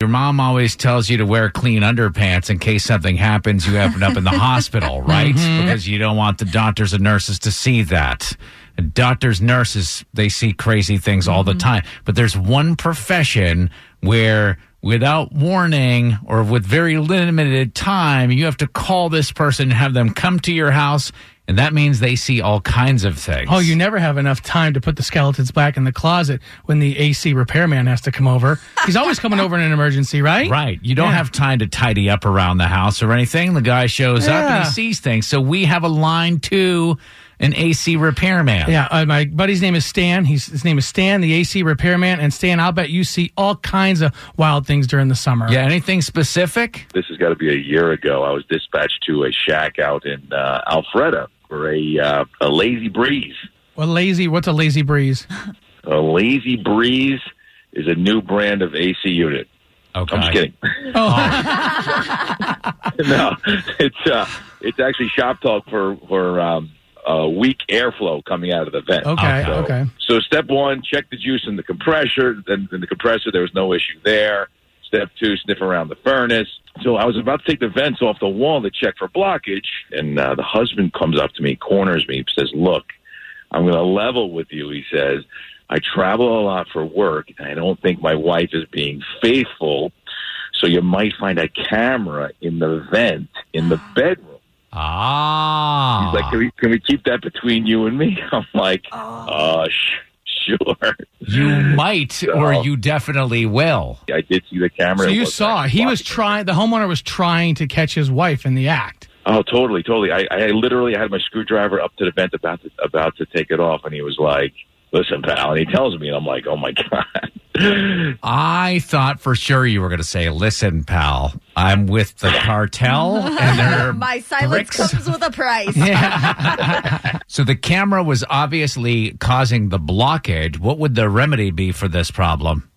Your mom always tells you to wear clean underpants in case something happens. You end up in the hospital, right? Mm-hmm. Because you don't want the doctors and nurses to see that. And doctors, nurses, they see crazy things all the mm-hmm. time. But there's one profession where without warning or with very limited time, you have to call this person and have them come to your house. And that means they see all kinds of things. Oh, you never have enough time to put the skeletons back in the closet when the AC repairman has to come over. He's always coming over in an emergency, right? Right. You don't Yeah. have time to tidy up around the house or anything. The guy shows up and he sees things. So we have a line to an AC repairman. Yeah, uh, my buddy's name is Stan. He's, his name is Stan, the AC repairman. And Stan, I'll bet you see all kinds of wild things during the summer. Yeah. Anything specific? this has got to be a year ago. I was dispatched to a shack out in uh, Alpharetta for a uh, a lazy breeze. Well, lazy. What's a lazy breeze? A lazy breeze is a new brand of AC unit. Okay. I'm just kidding. Oh. no, it's uh, it's actually shop talk for for um, uh, weak airflow coming out of the vent. Okay, So, okay. So step one, check the juice in the compressor. Then in the compressor, there was no issue there. Step two, sniff around the furnace. So I was about to take the vents off the wall to check for blockage, and uh, the husband comes up to me, corners me, says, "Look, I'm going to level with you." He says, "I travel a lot for work, and I don't think my wife is being faithful. So you might find a camera in the vent in the bedroom." Ah. He's like, can we, can we keep that between you and me? I'm like, uh, sh- sure. you might or you definitely will. I did see the camera. So you saw he was trying. The homeowner was trying to catch his wife in the act. Oh, totally, totally. I, I literally had my screwdriver up to the vent about to, about to take it off, and he was like, listen, pal. And he tells me, and I'm like, oh, my God. I thought for sure you were going to say, listen, pal, I'm with the cartel and they're My silence bricks. comes with a price. So the camera was obviously causing the blockage. What would the remedy be for this problem?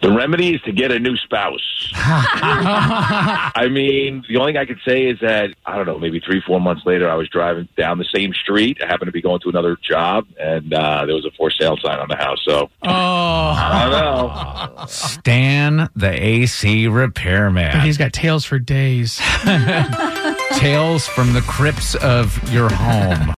The remedy is to get a new spouse. I mean, the only thing I could say is that, I don't know, maybe three, four months later, I was driving down the same street. I happened to be going to another job, and uh, there was a for sale sign on the house. So, Oh, I don't know. Stan, the AC repairman. he's got tales for days. Tales from the crypts of your home.